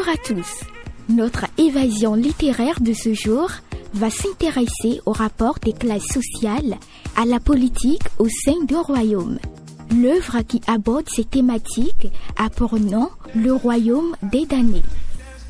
Bonjour à tous. Notre évasion littéraire de ce jour va s'intéresser au rapport des classes sociales à la politique au sein d'un royaume. L'œuvre qui aborde ces thématiques a pour nom Le royaume des damnés.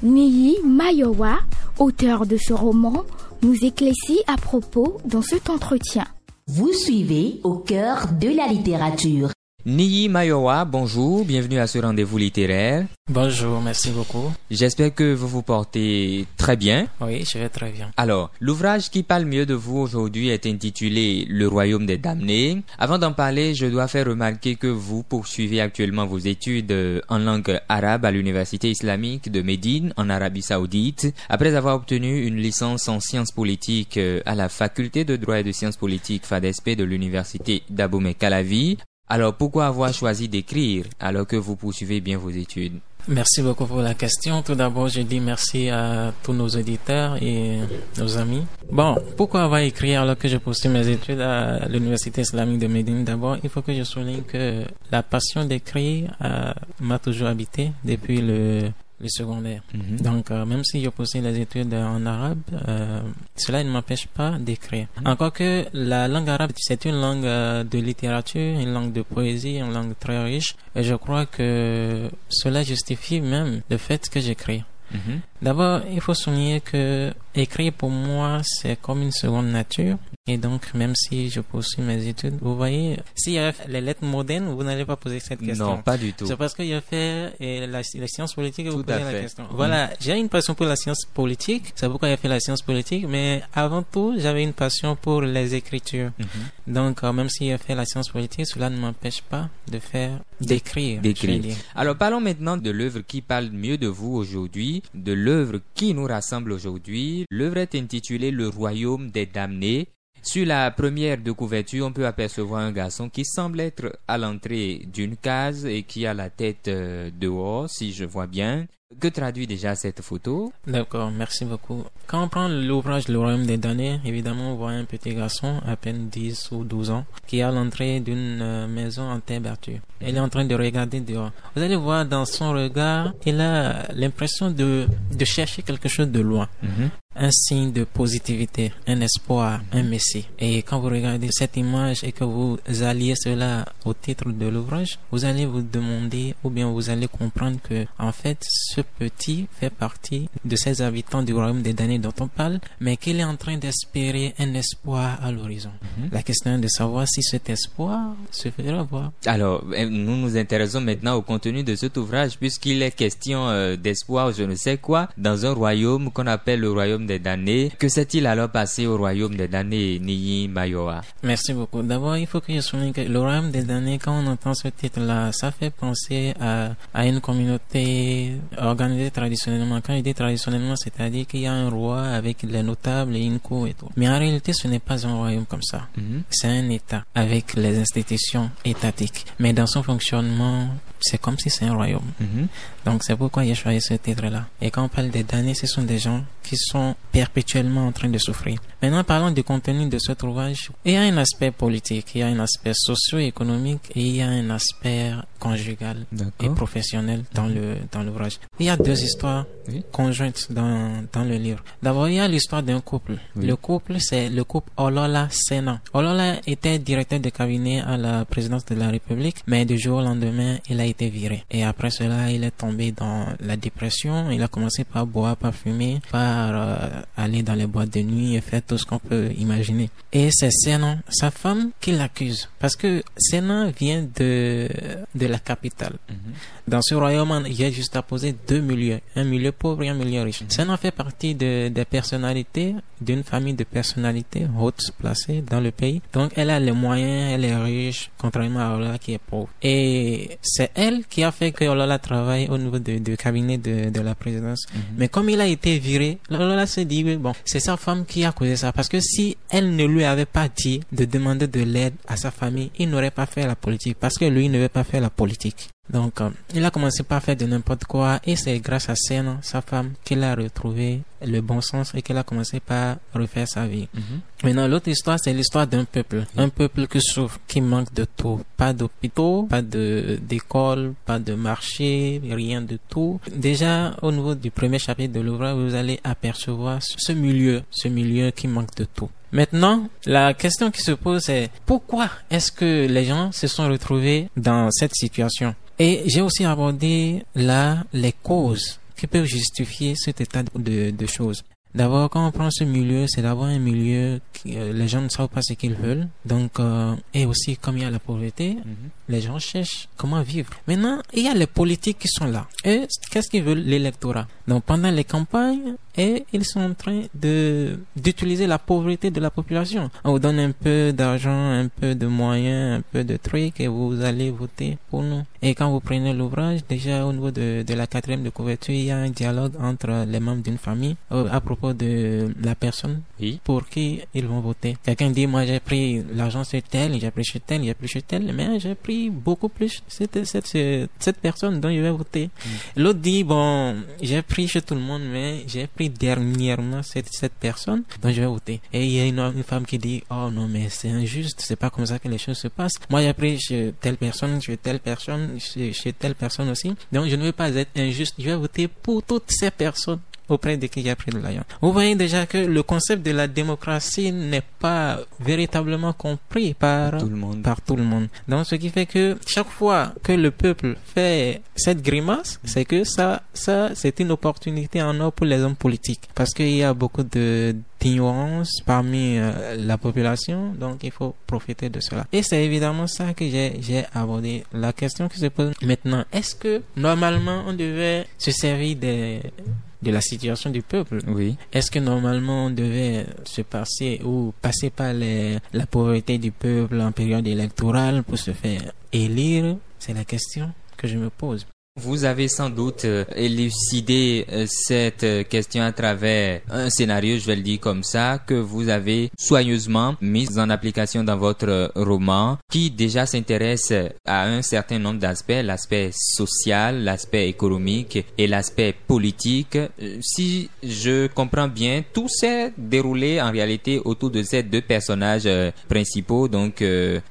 Niyi Mayowa, auteur de ce roman, nous éclaircit à propos dans cet entretien. Vous suivez au cœur de la littérature. Niyi Mayowa, bonjour, bienvenue à ce rendez-vous littéraire. Bonjour, merci beaucoup. J'espère que vous vous portez très bien. Oui, je vais très bien. Alors, l'ouvrage qui parle mieux de vous aujourd'hui est intitulé Le Royaume des damnés. Avant d'en parler, je dois faire remarquer que vous poursuivez actuellement vos études en langue arabe à l'Université islamique de Médine, en Arabie saoudite, après avoir obtenu une licence en sciences politiques à la faculté de droit et de sciences politiques FADESP de l'Université d'Abomey Calavi. Alors pourquoi avoir choisi d'écrire alors que vous poursuivez bien vos études? Merci beaucoup pour la question. Tout d'abord, je dis merci à tous nos auditeurs et nos amis. Bon, pourquoi avoir écrit alors que je poursuis mes études à l'Université islamique de Médine? D'abord, il faut que je souligne que la passion d'écrire euh, m'a toujours habité depuis le le secondaire. Mhm. Donc, euh, même si je poursuis les études en arabe, euh, cela ne m'empêche pas d'écrire. Mhm. Encore que la langue arabe, c'est une langue euh, de littérature, une langue de poésie, une langue très riche. Et je crois que cela justifie même le fait que j'écris. Mhm. D'abord, il faut souligner que écrire pour moi, c'est comme une seconde nature. Et donc, même si je poursuis mes études, vous voyez, s'il y avait les lettres modernes, vous n'allez pas poser cette question. Non, pas du tout. C'est parce qu'il y a fait et la, la science politique et vous posez la question. Voilà, j'ai une passion pour la science politique, c'est pourquoi j'ai fait la science politique, mais avant tout, j'avais une passion pour les écritures. Mhm. Donc, euh, même si j'ai fait la science politique, cela ne m'empêche pas de faire, d'écrire. D'écrire. Alors parlons maintenant de l'œuvre qui parle mieux de vous aujourd'hui, de l'œuvre qui nous rassemble aujourd'hui. L'œuvre est intitulée Le Royaume des damnés. Sur la première de couverture, on peut apercevoir un garçon qui semble être à l'entrée d'une case et qui a la tête euh, dehors, si je vois bien. Que traduit déjà cette photo? D'accord, merci beaucoup. Quand on prend l'ouvrage Le Royaume des damnés, évidemment, on voit un petit garçon, à peine 10 ou 12 ans, qui est à l'entrée d'une euh, maison en terre battue. Il est en train de regarder dehors. Vous allez voir dans son regard, il a l'impression de, de chercher quelque chose de loin. Un signe de positivité, un espoir, un messie. Et quand vous regardez cette image et que vous alliez cela au titre de l'ouvrage, vous allez vous demander ou bien vous allez comprendre que, en fait, ce petit fait partie de ces habitants du royaume des damnés dont on parle, mais qu'il est en train d'espérer un espoir à l'horizon. La question est de savoir si cet espoir se fera voir. Alors, euh, nous nous intéressons maintenant au contenu de cet ouvrage puisqu'il est question euh, d'espoir, je ne sais quoi, dans un royaume qu'on appelle le royaume des damnés. Que s'est-il alors passé au royaume des damnés, Niyi Mayoa Merci beaucoup. D'abord, il faut que je souligne que le royaume des damnés, quand on entend ce titre-là, ça fait penser à, à une communauté organisée traditionnellement. Quand je dis traditionnellement, c'est-à-dire qu'il y a un roi avec les notables et une cour et tout. Mais en réalité, ce n'est pas un royaume comme ça. Mhm. C'est un État avec les institutions étatiques. Mais dans son fonctionnement, c'est comme si c'est un royaume. Mhm. Donc c'est pourquoi j'ai choisi ce titre-là. Et quand on parle des damnés, ce sont des gens qui sont perpétuellement en train de souffrir. Maintenant, parlons du contenu de cet ouvrage. Il y a un aspect politique, il y a un aspect socio-économique et il y a un aspect conjugal et professionnel dans le dans l'ouvrage. Il y a deux histoires Oui. conjointes dans dans le livre. D'abord, il y a l'histoire d'un couple. Oui. Le couple, c'est le couple Olola Sena. Olola était directeur de cabinet à la présidence de la République, mais du jour au lendemain, il a été viré. Et après cela, il est tombé dans la dépression. Il a commencé par boire, par fumer, par euh, aller dans les boîtes de nuit et faire tout ce qu'on peut imaginer. Et c'est Sena, sa femme, qui l'accuse. Parce que Sena vient de, de la capitale. Mhm. Dans ce royaume, il y a juste à poser deux milieux, un milieu pauvre et un milieu riche. Sena fait partie de, des personnalités, d'une famille de personnalités hautes placées dans le pays. Donc, elle a les moyens, elle est riche, contrairement à Olola qui est pauvre. Et c'est elle qui a fait que Olola travaille au niveau de- du cabinet de, de la présidence. Mais comme il a été viré, Olola s'est dit, oui, bon, c'est sa femme qui a causé ça. Parce que si elle ne lui avait pas dit de demander de l'aide à sa famille, il n'aurait pas fait la politique. Parce que lui ne veut pas faire la politique. Donc, euh, il a commencé par faire de n'importe quoi et c'est grâce à Sena, sa femme, qu'il a retrouvé le bon sens et qu'il a commencé par refaire sa vie. Mhm. Maintenant, l'autre histoire, c'est l'histoire d'un peuple. Un peuple qui souffre, qui manque de tout. Pas d'hôpitaux, pas de, d'école, pas de marché, rien de tout. Déjà, au niveau du premier chapitre de l'ouvrage, vous allez apercevoir ce milieu, ce milieu qui manque de tout. Maintenant, la question qui se pose est pourquoi est-ce que les gens se sont retrouvés dans cette situation? Et j'ai aussi abordé là les causes qui peuvent justifier cet état de, de choses. D'abord, quand on prend ce milieu, c'est d'avoir un milieu qui euh, les gens ne savent pas ce qu'ils veulent. Donc, euh, et aussi comme il y a la pauvreté, les gens cherchent comment vivre. Maintenant, il y a les politiques qui sont là. Et qu'est-ce qu'ils veulent? L'électorat Donc, pendant les campagnes, et ils sont en train de d'utiliser la pauvreté de la population. On vous donne un peu d'argent, un peu de moyens, un peu de trucs et vous allez voter pour nous. Et quand vous prenez l'ouvrage, déjà au niveau de, de la quatrième de couverture, il y a un dialogue entre les membres d'une famille euh, à propos de la personne Oui. pour qui ils vont voter. Quelqu'un dit, moi j'ai pris l'argent sur tel, j'ai pris chez tel, j'ai pris chez tel, mais j'ai pris beaucoup plus cette, cette, cette, personne dont je vais voter. L'autre dit, bon, j'ai pris chez tout le monde, mais j'ai pris dernièrement cette, cette personne dont je vais voter. Et il y a une, une femme qui dit, oh non, mais c'est injuste, c'est pas comme ça que les choses se passent. Moi j'ai pris chez telle personne, chez telle personne, chez, chez telle personne aussi. Donc je ne veux pas être injuste, je vais voter pour toutes ces personnes auprès de qui j'ai pris de l'argent. Vous voyez déjà que le concept de la démocratie n'est pas véritablement compris par Tout le monde. par tout le monde. Donc, ce qui fait que chaque fois que le peuple fait cette grimace, c'est que ça, ça, c'est une opportunité en or pour les hommes politiques. Parce qu'il y a beaucoup de d'ignorance parmi euh, la population, donc il faut profiter de cela. Et c'est évidemment ça que j'ai, j'ai abordé. La question qui se pose maintenant, est-ce que normalement on devait se servir des de la situation du peuple. Oui. Est-ce que normalement on devait se passer ou passer par les, la pauvreté du peuple en période électorale pour se faire élire? C'est la question que je me pose. Vous avez sans doute euh, élucidé euh, cette euh, question à travers un scénario, je vais le dire comme ça, que vous avez soigneusement mis en application dans votre roman, qui déjà s'intéresse à un certain nombre d'aspects, l'aspect social, l'aspect économique et l'aspect politique. Si je comprends bien, tout s'est déroulé en réalité autour de ces deux personnages principaux, donc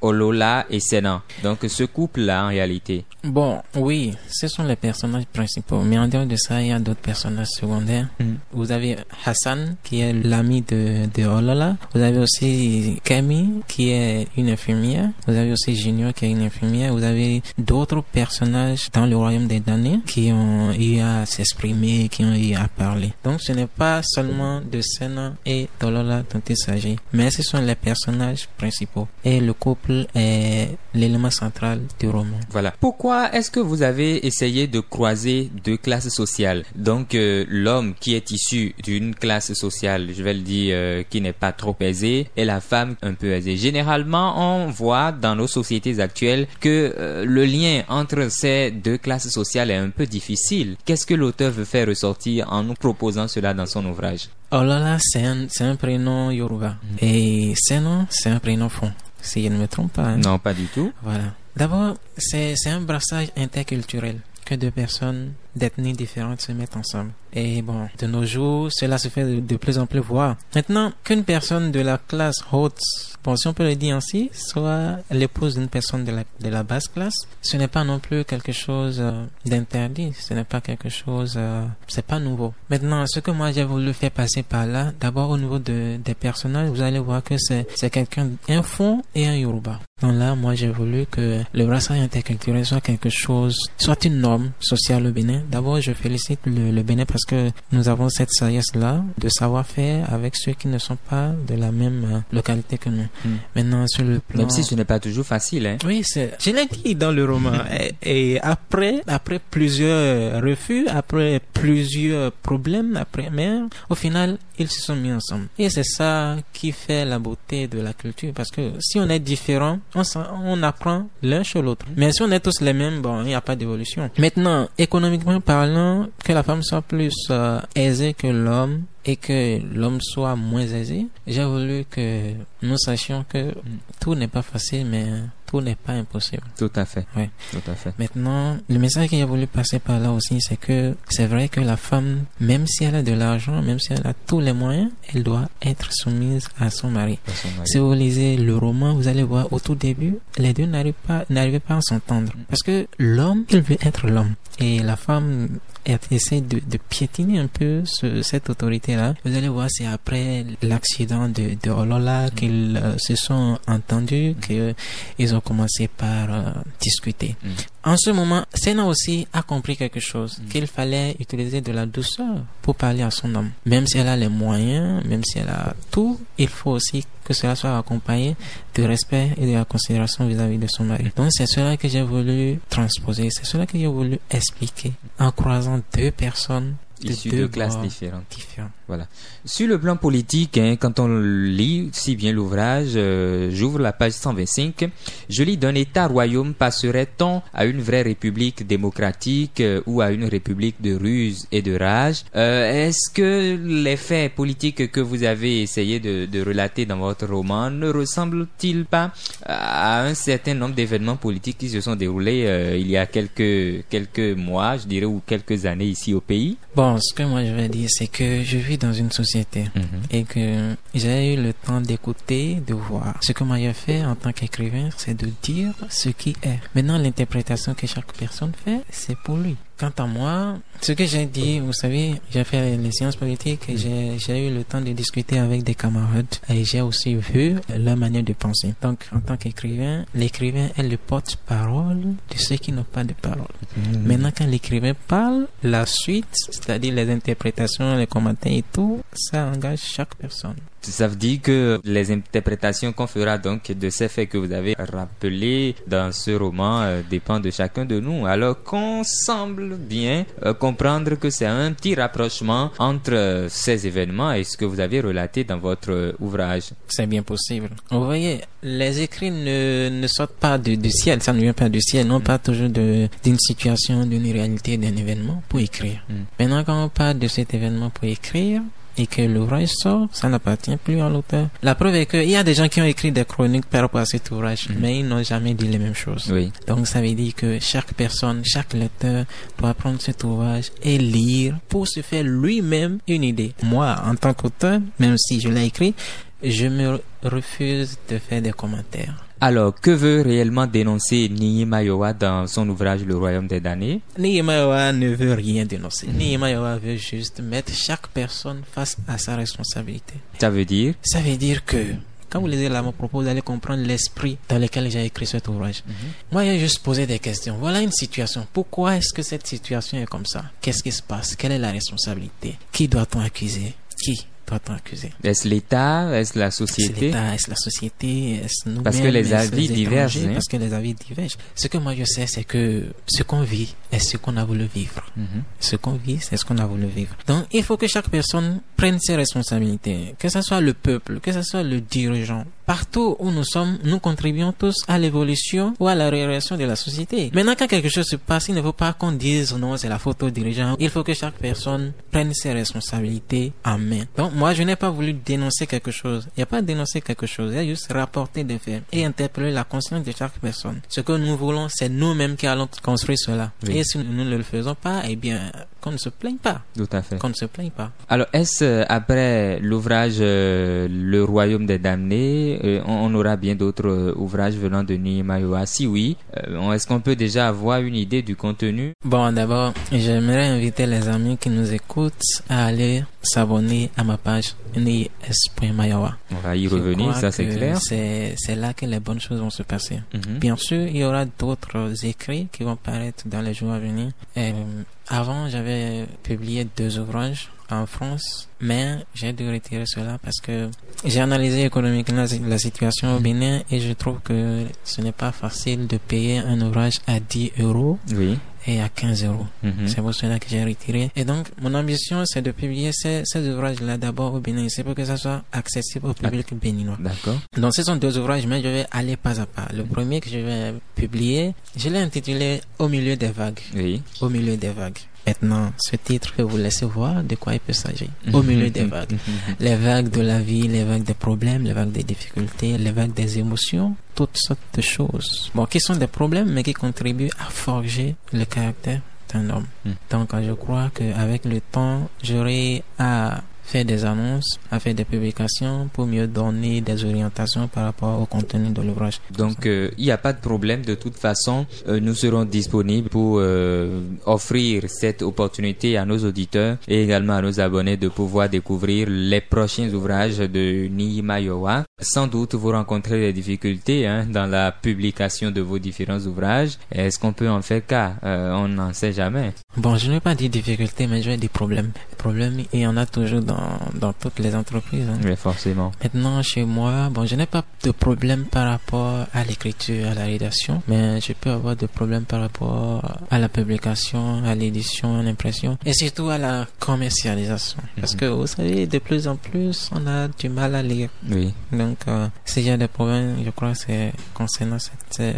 Olola et Senan. Donc ce couple-là en réalité. Bon, oui, ce sont les personnages principaux. Mais en dehors de ça, il y a d'autres personnages secondaires. Mm. Vous avez Hassan, qui est l'ami de, de Olala. Vous avez aussi Kemi, qui est une infirmière. Vous avez aussi Junior, qui est une infirmière. Vous avez d'autres personnages dans le royaume des damnés qui ont eu à s'exprimer, qui ont eu à parler. Donc, ce n'est pas seulement de Sena et d'Olala dont il s'agit, mais ce sont les personnages principaux. Et le couple est l'élément central du roman. Voilà. Pourquoi est-ce que vous avez essayé de croiser deux classes sociales? Donc euh, l'homme qui est issu d'une classe sociale, je vais le dire, euh, qui n'est pas trop aisée, et la femme un peu aisée. Généralement, on voit dans nos sociétés actuelles que euh, le lien entre ces deux classes sociales est un peu difficile. Qu'est-ce que l'auteur veut faire ressortir en nous proposant cela dans son ouvrage? Olala, c'est un, c'est un prénom Yoruba. Et Seno, c'est un prénom fond. Si je ne me trompe pas. hein. Non, pas du tout. Voilà. D'abord, c'est c'est un brassage interculturel que deux personnes d'ethnies différentes se mettent ensemble. Et bon, de nos jours, cela se fait de, plus en plus voir. Maintenant, qu'une personne de la classe haute, bon, si on peut le dire ainsi, soit l'épouse d'une personne de la, de la basse classe, ce n'est pas non plus quelque chose euh, d'interdit. Ce n'est pas quelque chose, euh, c'est pas nouveau. Maintenant, ce que moi j'ai voulu faire passer par là, d'abord au niveau de, des personnages, vous allez voir que c'est, c'est quelqu'un, un fond et un Yoruba. Donc là, moi j'ai voulu que le brassage interculturel soit quelque chose, soit une norme sociale au Bénin. D'abord, je félicite le, le Bénin parce que nous avons cette sagesse-là de savoir-faire avec ceux qui ne sont pas de la même euh, localité que nous. Mm. Maintenant, sur le plan... Même si ce n'est pas toujours facile. Hein. Oui, c'est, je l'ai dit dans le roman. et, et après, après plusieurs refus, après plusieurs problèmes, après, mais au final, ils se sont mis ensemble. Et c'est ça qui fait la beauté de la culture, parce que si on est différent, on, on apprend l'un chez l'autre. Mais si on est tous les mêmes, bon, il n'y a pas d'évolution. Maintenant, économiquement parlant, que la femme soit plus euh, aisée que l'homme, et que l'homme soit moins aisé, j'ai voulu que nous sachions que tout n'est pas facile, mais tout n'est pas impossible. Tout à fait. Ouais. Tout à fait. Maintenant, le message qu'il a voulu passer par là aussi, c'est que c'est vrai que la femme, même si elle a de l'argent, même si elle a tous les moyens, elle doit être soumise à son mari. À son mari. Si vous lisez le roman, vous allez voir au tout début, les deux n'arrivent pas, n'arrivaient pas à s'entendre. Parce que l'homme, il veut être l'homme. Et la femme elle essaie de, de piétiner un peu ce- cette autorité-là. Vous allez voir, c'est après l'accident de, de Olola qu'ils euh, se sont entendus, qu'ils ont commencé par euh, discuter. Mm. En ce moment, Sena aussi a compris quelque chose, qu'il fallait utiliser de la douceur pour parler à son homme. Même si elle a les moyens, même si elle a tout, il faut aussi que cela soit accompagné de respect et de la considération vis-à-vis de son mari. Donc c'est cela que j'ai voulu transposer, c'est cela que j'ai voulu expliquer en croisant deux personnes de Issus deux de classes bords différentes. Différents. Sur le plan politique, hein, quand on lit si bien l'ouvrage, euh, j'ouvre la page 125, je lis d'un État-royaume passerait-on à une vraie république démocratique euh, ou à une république de ruse et de rage? Euh, Est-ce que les faits politiques que vous avez essayé de, relater dans votre roman ne ressemblent-ils pas à un certain nombre d'événements politiques qui se sont déroulés il y a quelques, quelques mois, je dirais, ou quelques années ici au pays? Bon, ce que moi je vais dire, c'est que je vis dans une société et que j'ai eu le temps d'écouter, de voir. Ce que j'ai fait en tant qu'écrivain, c'est de dire ce qui est. Maintenant, l'interprétation que chaque personne fait, c'est pour lui. Quant à moi, ce que j'ai dit, vous savez, j'ai fait les sciences politiques et j'ai eu le temps de discuter avec des camarades et j'ai aussi vu leur manière de penser. Donc, en tant qu'écrivain, l'écrivain est le porte-parole de ceux qui n'ont pas de parole. Maintenant, quand l'écrivain parle, la suite, c'est-à-dire les interprétations, les commentaires et tout, ça engage chaque personne. Ça veut dire que les interprétations qu'on fera donc de ces faits que vous avez rappelés dans ce roman euh, dépendent de chacun de nous. Alors qu'on semble bien euh, comprendre que c'est un petit rapprochement entre euh, ces événements et ce que vous avez relaté dans votre euh, ouvrage. C'est bien possible. Vous voyez, les écrits ne, ne sortent pas du, du ciel, ça ne vient pas du ciel, non pas toujours d'une situation, d'une réalité, d'un événement pour écrire. Mm. Maintenant, quand on parle de cet événement pour écrire, et que l'ouvrage sort, ça n'appartient plus à l'auteur. La preuve est qu'il y a des gens qui ont écrit des chroniques par rapport à cet ouvrage, Mhm. mais ils n'ont jamais dit les mêmes choses. Oui. Donc ça veut dire que chaque personne, chaque lecteur doit prendre cet ouvrage et lire pour se faire lui-même une idée. Moi, en tant qu'auteur, même si je l'ai écrit, je me refuse de faire des commentaires. Alors, que veut réellement dénoncer Niyi Mayowa dans son ouvrage Le Royaume des damnés? Nehemiah ne veut rien dénoncer. Nehemiah veut juste mettre chaque personne face à sa responsabilité. Ça veut dire? Ça veut dire que quand vous lisez là mon propos, vous allez comprendre l'esprit dans lequel j'ai écrit cet ouvrage. Moi, j'ai juste posé des questions. Voilà une situation. Pourquoi est-ce que cette situation est comme ça? Qu'est-ce qui se passe? Quelle est la responsabilité? Qui doit-on accuser? Qui? Accuser Est-ce l'État? Est-ce la société? l'État, est-ce la société, est-ce nous Parce que les avis divergent, hein? Parce que les avis divergent. Ce que moi je sais, c'est que ce qu'on vit est ce qu'on a voulu vivre. Mhm. Ce qu'on vit, c'est ce qu'on a voulu vivre. Donc, il faut que chaque personne prenne ses responsabilités. Que ce soit le peuple, que ce soit le dirigeant. Partout où nous sommes, nous contribuons tous à l'évolution ou à la réalisation de la société. Maintenant, quand quelque chose se passe, il ne faut pas qu'on dise non, c'est la faute au dirigeant. Il faut que chaque personne prenne ses responsabilités en main. Donc, moi, je n'ai pas voulu dénoncer quelque chose. Il n'y a pas dénoncer quelque chose. Il y a juste rapporter des faits et interpeller la conscience de chaque personne. Ce que nous voulons, c'est nous-mêmes qui allons construire cela. Oui. Et si nous ne le faisons pas, eh bien, qu'on ne se plaigne pas. Tout à fait. Qu'on ne se plaigne pas. Alors, est-ce euh, après l'ouvrage euh, Le Royaume des damnés, euh, on, on aura bien d'autres ouvrages venant de Niyi Mayowa Si oui, euh, est-ce qu'on peut déjà avoir une idée du contenu? Bon, d'abord, j'aimerais inviter les amis qui nous écoutent à aller s'abonner à ma page nis.mayawa. On va y revenir, ça c'est clair. C'est, là que les bonnes choses vont se passer. Mhm. Bien sûr, il y aura d'autres écrits qui vont paraître dans les jours à venir. Euh, avant, j'avais publié deux ouvrages en France, mais j'ai dû retirer cela parce que j'ai analysé économiquement la, situation au Bénin et je trouve que ce n'est pas facile de payer un ouvrage à 10 euros Oui. Et à 15 euros. Mhm. C'est pour cela que j'ai retiré. Et donc, mon ambition, c'est de publier ces, ces ouvrages-là d'abord au Bénin. C'est pour que ça soit accessible au public béninois. D'accord. Donc, ce sont deux ouvrages, mais je vais aller pas à pas. Le premier que je vais publier, je l'ai intitulé Au milieu des vagues. Oui. Au milieu des vagues. Maintenant, ce titre que vous laissez voir, de quoi il peut s'agir Au milieu des vagues. Les vagues de la vie, les vagues des problèmes, les vagues des difficultés, les vagues des émotions, toutes sortes de choses. Bon, qui sont des problèmes, mais qui contribuent à forger le caractère d'un homme. Mm. Donc, je crois qu'avec le temps, j'aurai à faire des annonces, à faire des publications pour mieux donner des orientations par rapport au contenu de l'ouvrage. Donc, euh, il n'y a pas de problème. De toute façon, euh, nous serons disponibles pour euh, offrir cette opportunité à nos auditeurs et également à nos abonnés de pouvoir découvrir les prochains ouvrages de Nihima Yowa. Sans doute, vous rencontrez des difficultés hein, dans la publication de vos différents ouvrages. Est-ce qu'on peut en faire cas? On n'en sait jamais. Bon, je ne vais pas dire difficulté, mais je vais dire problème. Problème, il y en a toujours dans, dans toutes les entreprises. hein. Mais forcément. Maintenant, chez moi, bon, je n'ai pas de problème par rapport à l'écriture, à la rédaction, mais je peux avoir des problèmes par rapport à la publication, à l'édition, à l'impression, et surtout à la commercialisation. Parce que, vous savez, de plus en plus, on a du mal à lire. Oui. Donc, euh, s'il y a des problèmes, je crois que c'est concernant cette, euh,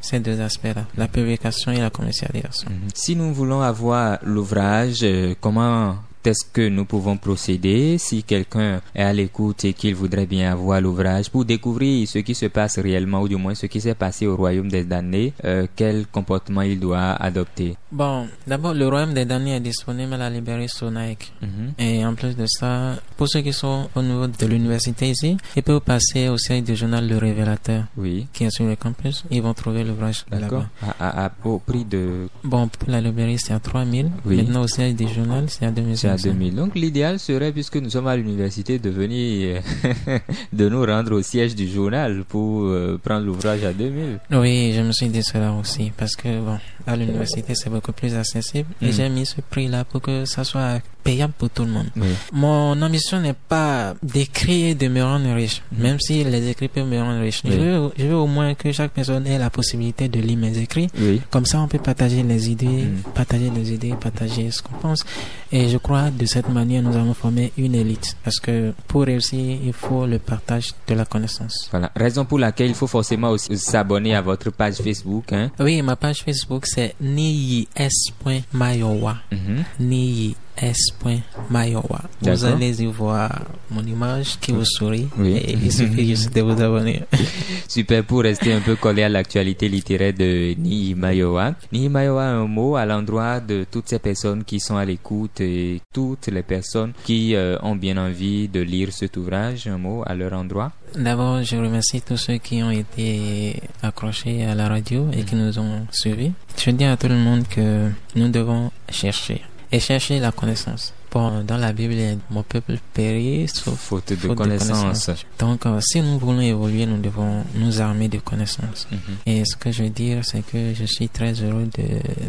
ces deux aspects-là, la publication et la commercialisation. Mhm. Si nous voulons avoir l'ouvrage, euh, comment est-ce que nous pouvons procéder? Si quelqu'un est à l'écoute et qu'il voudrait bien avoir l'ouvrage pour découvrir ce qui se passe réellement ou du moins ce qui s'est passé au royaume des damnés, euh, quel comportement il doit adopter? Bon, d'abord, le royaume des damnés est disponible à la librairie Sonaik. Mhm. Et en plus de ça, pour ceux qui sont au niveau de l'université ici, ils peuvent passer au siège du journal Le Révélateur Oui. qui est sur le campus. Ils vont trouver l'ouvrage D'accord. là-bas. À, à- à- au prix de Bon, pour la librairie, c'est à 3000. Oui. Maintenant, au siège du journal, c'est à c'est 2500. À 2000. Donc l'idéal serait, puisque nous sommes à l'université, de venir de nous rendre au siège du journal pour euh, prendre l'ouvrage à 2000. Oui, je me suis dit cela aussi. Parce que, bon, à l'université, c'est beaucoup plus accessible. Et Mm. j'ai mis ce prix-là pour que ça soit payable pour tout le monde. Oui. Mon ambition n'est pas d'écrire et de me rendre riche, même si les écrits peuvent me rendre riche. Je, veux, je veux au moins que chaque personne ait la possibilité de lire mes écrits. Oui. Comme ça, on peut partager les idées, Mhm. partager les idées, partager ce qu'on pense. Et je crois de cette manière, nous allons former une élite. Parce que pour réussir, il faut le partage de la connaissance. Voilà. Raison pour laquelle il faut forcément aussi s'abonner à votre page Facebook. Hein. Oui, ma page Facebook, sɛ ne yi ɛspɔn mayɔwa mhm. ne yi niyis.mayowa. Vous allez y voir mon image qui vous sourit. Oui. Et il suffit juste de vous abonner. Super pour rester un peu collé à l'actualité littéraire de Nihimayoa. Nihimayoa a un mot à l'endroit de toutes ces personnes qui sont à l'écoute et toutes les personnes qui euh, ont bien envie de lire cet ouvrage, un mot à leur endroit. D'abord, je remercie tous ceux qui ont été accrochés à la radio et qui nous ont suivis. Je dis à tout le monde que nous devons chercher et chercher la connaissance. Bon, dans la Bible, mon peuple périt sauf Faute de faute connaissances. Donc, euh, si nous voulons évoluer, nous devons nous armer de connaissances. Mhm. Et ce que je veux dire, c'est que je suis très heureux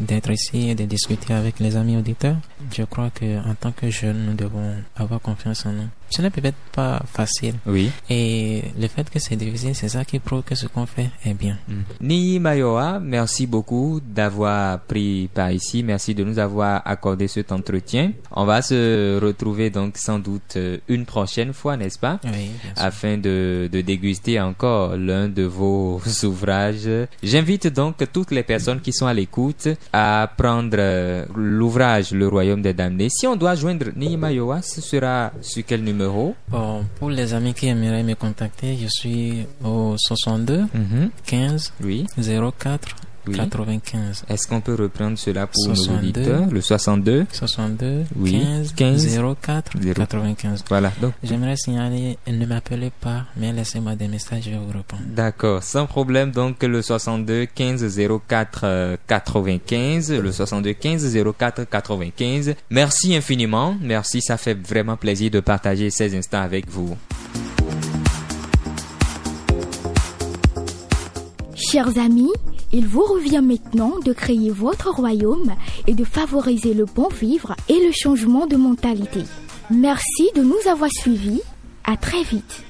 d'être ici et de discuter avec les amis auditeurs. Je crois que en tant que jeunes, nous devons avoir confiance en nous. Ce n'est peut-être pas facile. Oui. Et le fait que c'est difficile, c'est ça qui prouve que ce qu'on fait est bien. Mm. Nihimayoa, merci beaucoup d'avoir pris par ici. Merci de nous avoir accordé cet entretien. On va se retrouver donc sans doute euh, une prochaine fois, n'est-ce pas? Oui, afin de, de déguster encore l'un de vos ouvrages. J'invite donc toutes les personnes qui sont à l'écoute à prendre euh, l'ouvrage Le Royaume des Damnés. Si on doit joindre Nihima Yoa, ce sera sur quel numéro? Bon, pour les amis qui aimeraient me contacter, je suis au 62 Mhm. 15 Oui, 04 oui. 95. Est-ce qu'on peut reprendre cela pour 62. nos auditeurs? Le 62 62 Oui, 15, 15, 04 0. 95. Voilà, donc J'aimerais signaler, ne m'appelez pas, mais laissez-moi des messages, je vais vous répondre. D'accord, sans problème. Donc le 62 15 04 euh, 95, le 62 15 04 95. Merci infiniment. Merci, ça fait vraiment plaisir de partager ces instants avec vous. Chers amis, il vous revient maintenant de créer votre royaume et de favoriser le bon vivre et le changement de mentalité. Merci de nous avoir suivis. À très vite.